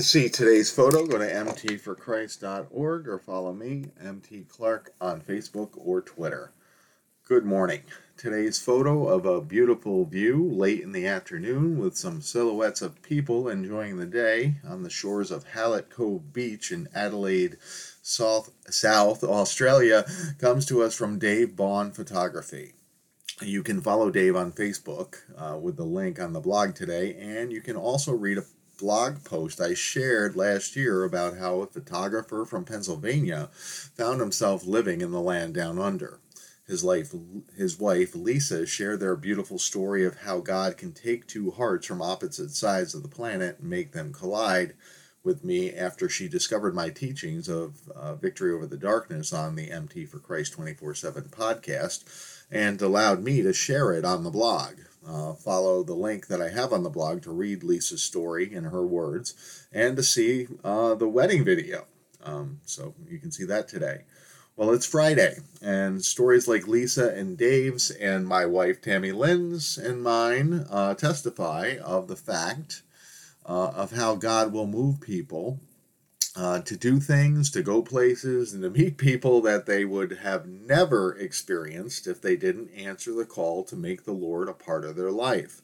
See today's photo, go to mtforchrist.org or follow me, MT Clark, on Facebook or Twitter. Good morning. Today's photo of a beautiful view late in the afternoon with some silhouettes of people enjoying the day on the shores of Hallett Cove Beach in Adelaide, South, South Australia comes to us from Dave Bond Photography. You can follow Dave on Facebook uh, with the link on the blog today, and you can also read a blog post I shared last year about how a photographer from Pennsylvania found himself living in the land down under. His life, his wife Lisa shared their beautiful story of how God can take two hearts from opposite sides of the planet and make them collide with me after she discovered my teachings of uh, Victory Over the Darkness on the MT for Christ 24 7 podcast and allowed me to share it on the blog. Uh, follow the link that I have on the blog to read Lisa's story in her words and to see uh, the wedding video. Um, so you can see that today. Well, it's Friday, and stories like Lisa and Dave's and my wife Tammy Lynn's and mine uh, testify of the fact uh, of how God will move people uh, to do things, to go places, and to meet people that they would have never experienced if they didn't answer the call to make the Lord a part of their life.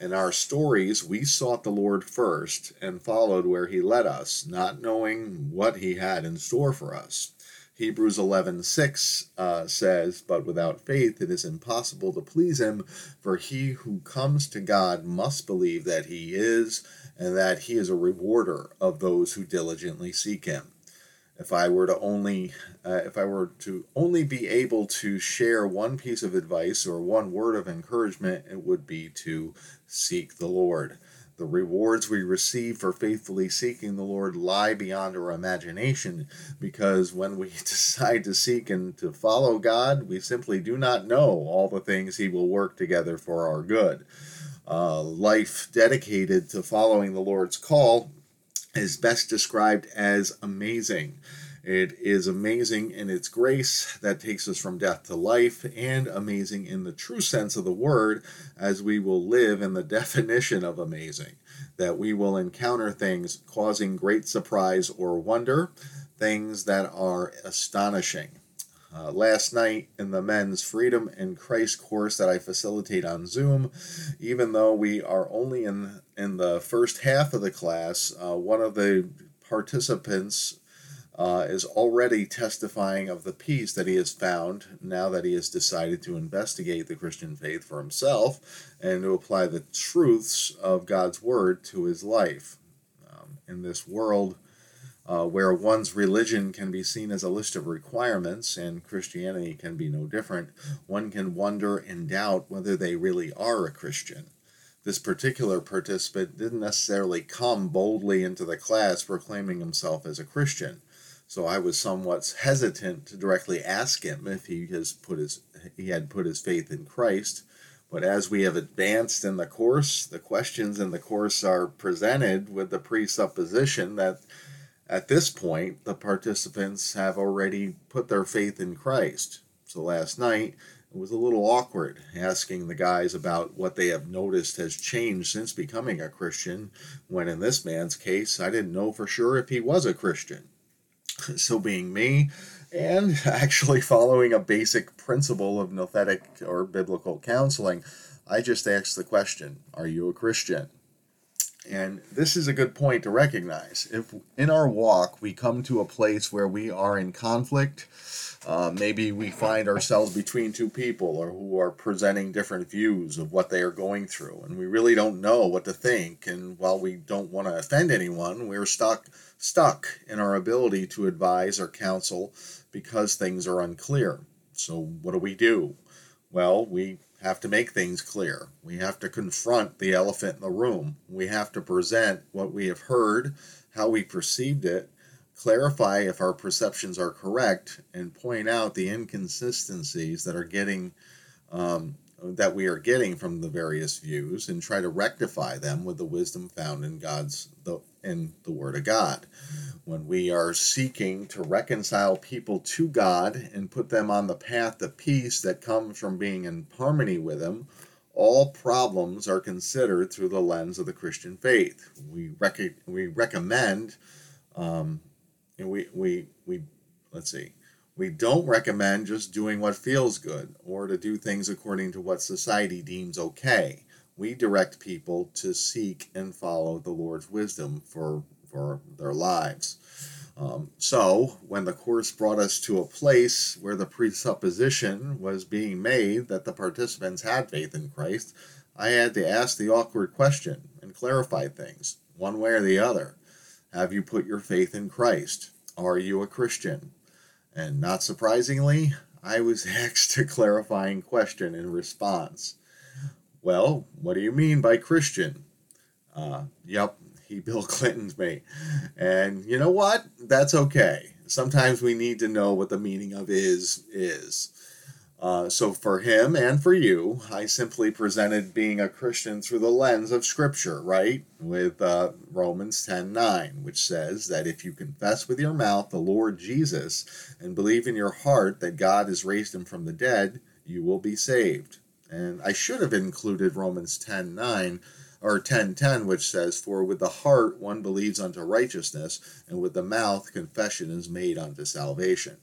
In our stories, we sought the Lord first and followed where He led us, not knowing what He had in store for us. Hebrews 11:6 uh, says, "But without faith it is impossible to please him, for he who comes to God must believe that he is, and that he is a rewarder of those who diligently seek him." If I were to only uh, if I were to only be able to share one piece of advice or one word of encouragement, it would be to seek the Lord. The rewards we receive for faithfully seeking the Lord lie beyond our imagination because when we decide to seek and to follow God, we simply do not know all the things He will work together for our good. Uh, life dedicated to following the Lord's call is best described as amazing. It is amazing in its grace that takes us from death to life, and amazing in the true sense of the word, as we will live in the definition of amazing. That we will encounter things causing great surprise or wonder, things that are astonishing. Uh, last night in the men's Freedom in Christ course that I facilitate on Zoom, even though we are only in in the first half of the class, uh, one of the participants uh, is already testifying of the peace that he has found now that he has decided to investigate the Christian faith for himself and to apply the truths of God's Word to his life. Um, in this world uh, where one's religion can be seen as a list of requirements and Christianity can be no different, one can wonder and doubt whether they really are a Christian this particular participant didn't necessarily come boldly into the class proclaiming himself as a Christian. So I was somewhat hesitant to directly ask him if he has put his he had put his faith in Christ. But as we have advanced in the course, the questions in the course are presented with the presupposition that at this point the participants have already put their faith in Christ. So last night it was a little awkward asking the guys about what they have noticed has changed since becoming a Christian, when in this man's case I didn't know for sure if he was a Christian. so being me, and actually following a basic principle of nouthetic or biblical counseling, I just asked the question Are you a Christian? And this is a good point to recognize. If in our walk we come to a place where we are in conflict, uh, maybe we find ourselves between two people or who are presenting different views of what they are going through, and we really don't know what to think. And while we don't want to offend anyone, we're stuck stuck in our ability to advise or counsel because things are unclear. So what do we do? Well, we have to make things clear. We have to confront the elephant in the room. We have to present what we have heard, how we perceived it, clarify if our perceptions are correct, and point out the inconsistencies that are getting um, that we are getting from the various views, and try to rectify them with the wisdom found in God's the in the Word of God. When we are seeking to reconcile people to God and put them on the path of peace that comes from being in harmony with Him, all problems are considered through the lens of the Christian faith. We rec- we recommend, um, and we we we let's see, we don't recommend just doing what feels good or to do things according to what society deems okay. We direct people to seek and follow the Lord's wisdom for for their lives. Um, so, when the course brought us to a place where the presupposition was being made that the participants had faith in Christ, I had to ask the awkward question and clarify things, one way or the other. Have you put your faith in Christ? Are you a Christian? And not surprisingly, I was asked a clarifying question in response. Well, what do you mean by Christian? Uh, yep, he Bill Clinton's me. And you know what? That's okay. Sometimes we need to know what the meaning of is is. Uh, so for him and for you, I simply presented being a Christian through the lens of Scripture, right? With uh, Romans 10 9, which says that if you confess with your mouth the Lord Jesus and believe in your heart that God has raised him from the dead, you will be saved. And I should have included Romans 10 9 or 10:10 which says for with the heart one believes unto righteousness and with the mouth confession is made unto salvation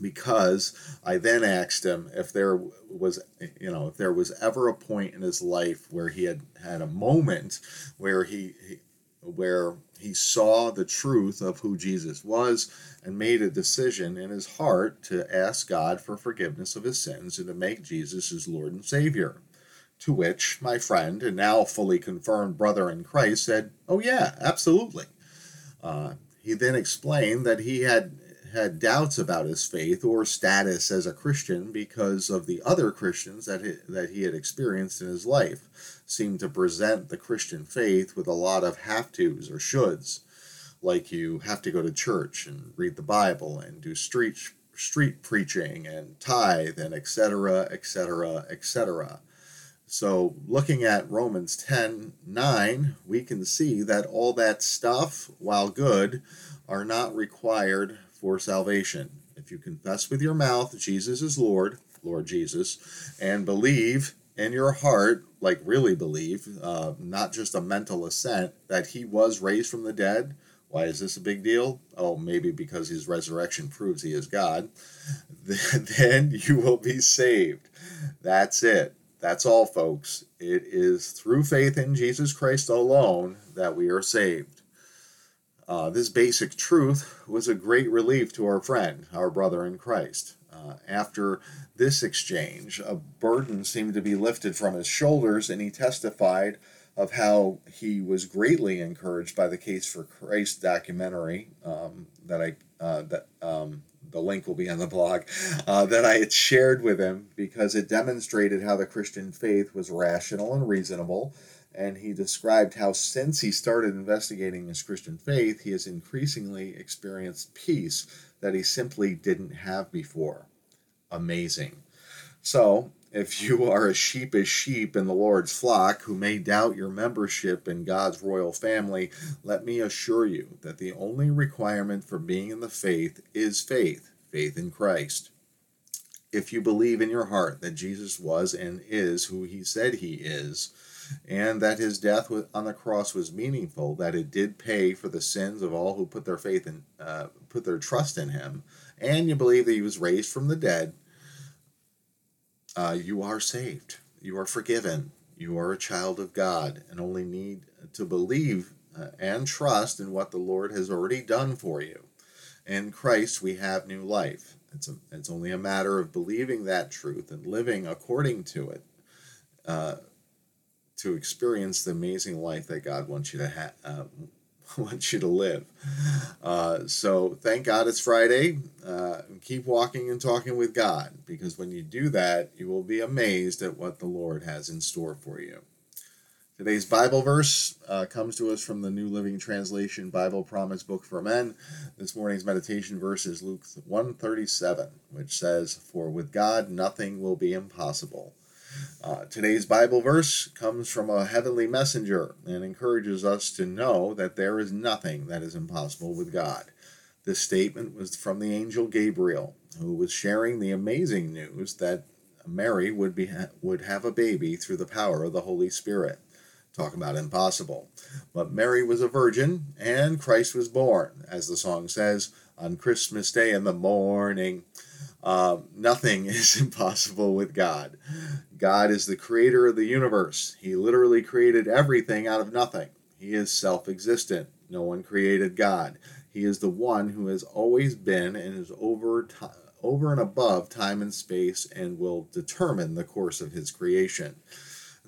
because I then asked him if there was you know if there was ever a point in his life where he had had a moment where he, he where he saw the truth of who Jesus was and made a decision in his heart to ask God for forgiveness of his sins and to make Jesus his Lord and Savior. To which my friend, and now fully confirmed brother in Christ, said, Oh, yeah, absolutely. Uh, he then explained that he had had doubts about his faith or status as a Christian because of the other Christians that he, that he had experienced in his life seemed to present the Christian faith with a lot of have tos or shoulds, like you have to go to church and read the Bible and do street street preaching and tithe and etc etc etc so, looking at Romans 10 9, we can see that all that stuff, while good, are not required for salvation. If you confess with your mouth Jesus is Lord, Lord Jesus, and believe in your heart, like really believe, uh, not just a mental assent, that he was raised from the dead. Why is this a big deal? Oh, maybe because his resurrection proves he is God. Then you will be saved. That's it. That's all, folks. It is through faith in Jesus Christ alone that we are saved. Uh, this basic truth was a great relief to our friend, our brother in Christ. Uh, after this exchange, a burden seemed to be lifted from his shoulders, and he testified of how he was greatly encouraged by the Case for Christ documentary um, that I uh, that um, the link will be on the blog, uh, that I had shared with him because it demonstrated how the Christian faith was rational and reasonable. And he described how, since he started investigating his Christian faith, he has increasingly experienced peace that he simply didn't have before. Amazing. So, if you are a sheepish sheep in the Lord's flock who may doubt your membership in God's royal family, let me assure you that the only requirement for being in the faith is faith, faith in Christ. If you believe in your heart that Jesus was and is who he said he is, and that his death on the cross was meaningful, that it did pay for the sins of all who put their faith in, uh, put their trust in him, and you believe that he was raised from the dead, uh, you are saved. You are forgiven. You are a child of God and only need to believe uh, and trust in what the Lord has already done for you. In Christ, we have new life. It's, a, it's only a matter of believing that truth and living according to it uh, to experience the amazing life that God wants you to have. Uh, wants you to live. Uh, so thank God it's Friday. Uh, keep walking and talking with God because when you do that, you will be amazed at what the Lord has in store for you. Today's Bible verse uh, comes to us from the New Living Translation Bible Promise Book for Men. This morning's meditation verse is Luke 137, which says, For with God nothing will be impossible. Uh, today's Bible verse comes from a heavenly messenger and encourages us to know that there is nothing that is impossible with God. This statement was from the angel Gabriel, who was sharing the amazing news that Mary would be would have a baby through the power of the Holy Spirit. Talk about impossible. But Mary was a virgin and Christ was born, as the song says, on Christmas Day in the morning. Uh, nothing is impossible with God. God is the creator of the universe. He literally created everything out of nothing. He is self existent. No one created God. He is the one who has always been and is over, t- over and above time and space and will determine the course of his creation.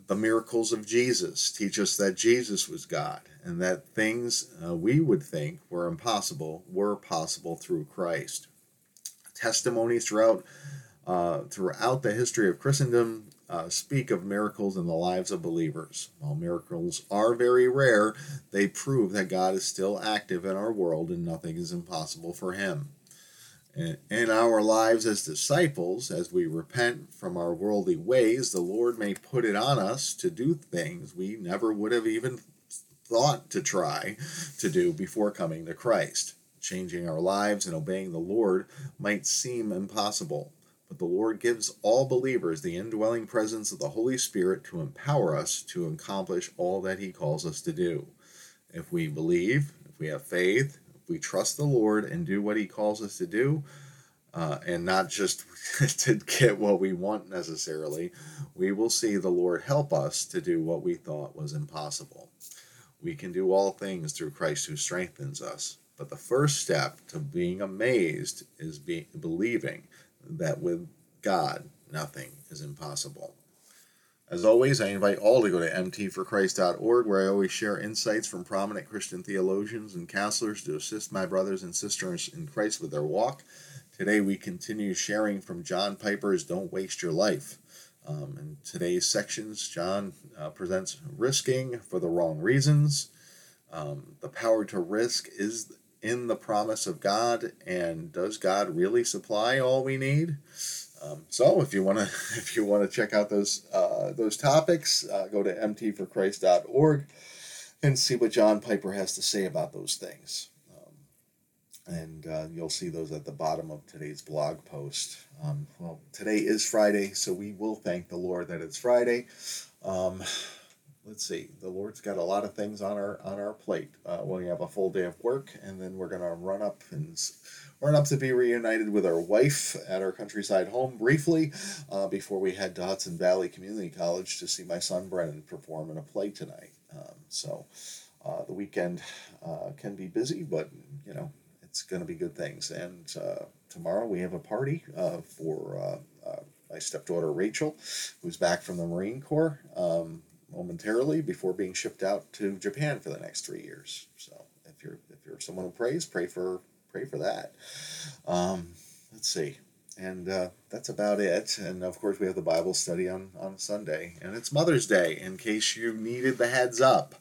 The miracles of Jesus teach us that Jesus was God and that things uh, we would think were impossible were possible through Christ. Testimonies throughout uh, throughout the history of Christendom uh, speak of miracles in the lives of believers. While miracles are very rare, they prove that God is still active in our world and nothing is impossible for Him. In our lives as disciples, as we repent from our worldly ways, the Lord may put it on us to do things we never would have even thought to try to do before coming to Christ. Changing our lives and obeying the Lord might seem impossible, but the Lord gives all believers the indwelling presence of the Holy Spirit to empower us to accomplish all that He calls us to do. If we believe, if we have faith, we trust the Lord and do what He calls us to do, uh, and not just to get what we want necessarily, we will see the Lord help us to do what we thought was impossible. We can do all things through Christ who strengthens us. But the first step to being amazed is being believing that with God, nothing is impossible. As always, I invite all to go to mtforchrist.org, where I always share insights from prominent Christian theologians and counselors to assist my brothers and sisters in Christ with their walk. Today, we continue sharing from John Piper's Don't Waste Your Life. Um, in today's sections, John uh, presents risking for the wrong reasons. Um, the power to risk is in the promise of God, and does God really supply all we need? Um, so, if you want to, if you want to check out those uh, those topics, uh, go to mtforchrist.org and see what John Piper has to say about those things. Um, and uh, you'll see those at the bottom of today's blog post. Um, well, today is Friday, so we will thank the Lord that it's Friday. Let's see the lord's got a lot of things on our on our plate. Uh, we have a full day of work and then we're going to run up and run up to be reunited with our wife at our countryside home briefly uh, before we head to hudson valley community college to see my son brennan perform in a play tonight. Um, so uh, the weekend uh, can be busy but you know it's going to be good things. And uh, tomorrow we have a party uh, for my stepdaughter rachel who's back from the marine corps. Um, momentarily before being shipped out to Japan for the next three years. So if you're if you're someone who prays, pray for pray for that. Um, let's see, and uh, that's about it. And of course, we have the Bible study on on Sunday, and it's Mother's Day. In case you needed the heads up.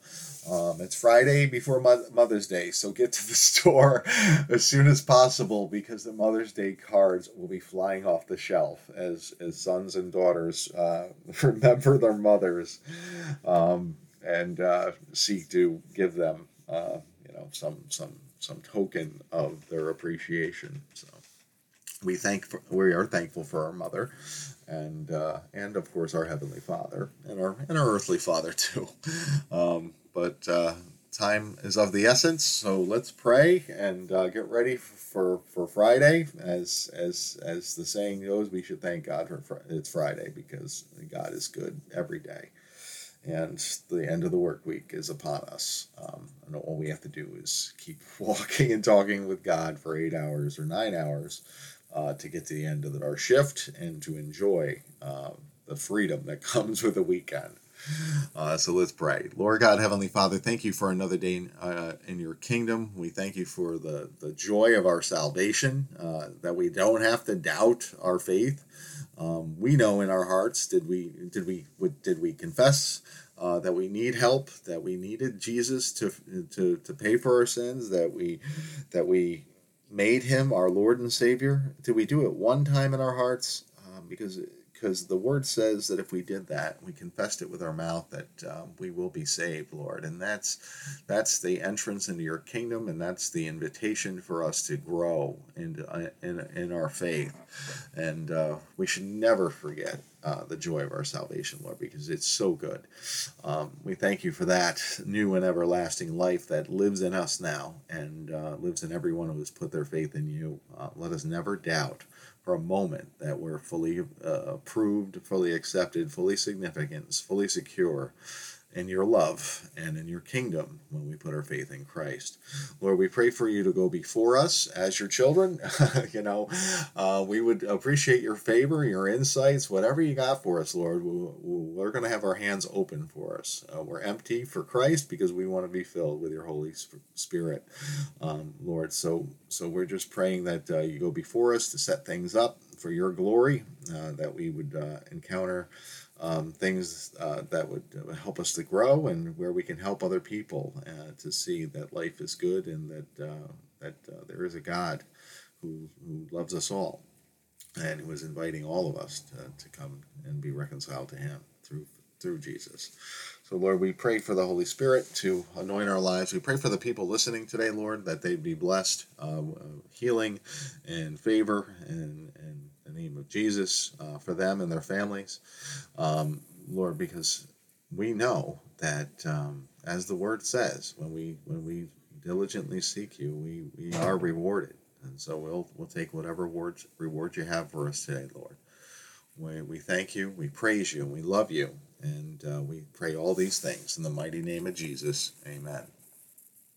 Um, it's Friday before Mother's Day, so get to the store as soon as possible because the Mother's Day cards will be flying off the shelf as, as sons and daughters uh, remember their mothers um, and uh, seek to give them, uh, you know, some some some token of their appreciation. So we thank for, we are thankful for our mother and uh, and of course our heavenly father and our and our earthly father too um, but uh, time is of the essence. So let's pray and uh, get ready for, for Friday. As as as the saying goes, we should thank God for fr- it's Friday because God is good every day, and the end of the work week is upon us. Um, and all we have to do is keep walking and talking with God for eight hours or nine hours uh, to get to the end of our shift and to enjoy uh, the freedom that comes with a weekend. Uh, so let's pray. Lord God, Heavenly Father, thank you for another day in, uh, in your kingdom. We thank you for the, the joy of our salvation, uh, that we don't have to doubt our faith. Um, we know in our hearts, did we did we did we confess uh, that we need help, that we needed Jesus to, to to pay for our sins, that we that we made him our Lord and Savior? Did we do it one time in our hearts? Um, because because the word says that if we did that, we confessed it with our mouth, that um, we will be saved, Lord. And that's that's the entrance into your kingdom, and that's the invitation for us to grow in uh, in, in our faith. And uh, we should never forget uh, the joy of our salvation, Lord, because it's so good. Um, we thank you for that new and everlasting life that lives in us now and uh, lives in everyone who has put their faith in you. Uh, let us never doubt for a moment that we're fully uh, approved, fully accepted, fully significant, fully secure in your love and in your kingdom when we put our faith in Christ. Lord, we pray for you to go before us as your children. you know, uh, we would appreciate your favor, your insights, whatever you got for us, Lord. We're going to have our hands open for us. Uh, we're empty for Christ because we want to be filled with your Holy Spirit, um, Lord. So, so we're just praying that uh, you go before us to set things up for your glory, uh, that we would uh, encounter um, things uh, that would uh, help us to grow and where we can help other people uh, to see that life is good and that uh, that uh, there is a God who, who loves us all and who is inviting all of us to, to come and be reconciled to Him through through Jesus. So, Lord, we pray for the Holy Spirit to anoint our lives. We pray for the people listening today, Lord, that they'd be blessed, uh, healing and favor and, and the name of Jesus uh, for them and their families, um, Lord, because we know that um, as the Word says, when we when we diligently seek you, we, we are rewarded, and so we'll we'll take whatever rewards reward you have for us today, Lord. We, we thank you, we praise you, and we love you, and uh, we pray all these things in the mighty name of Jesus. Amen.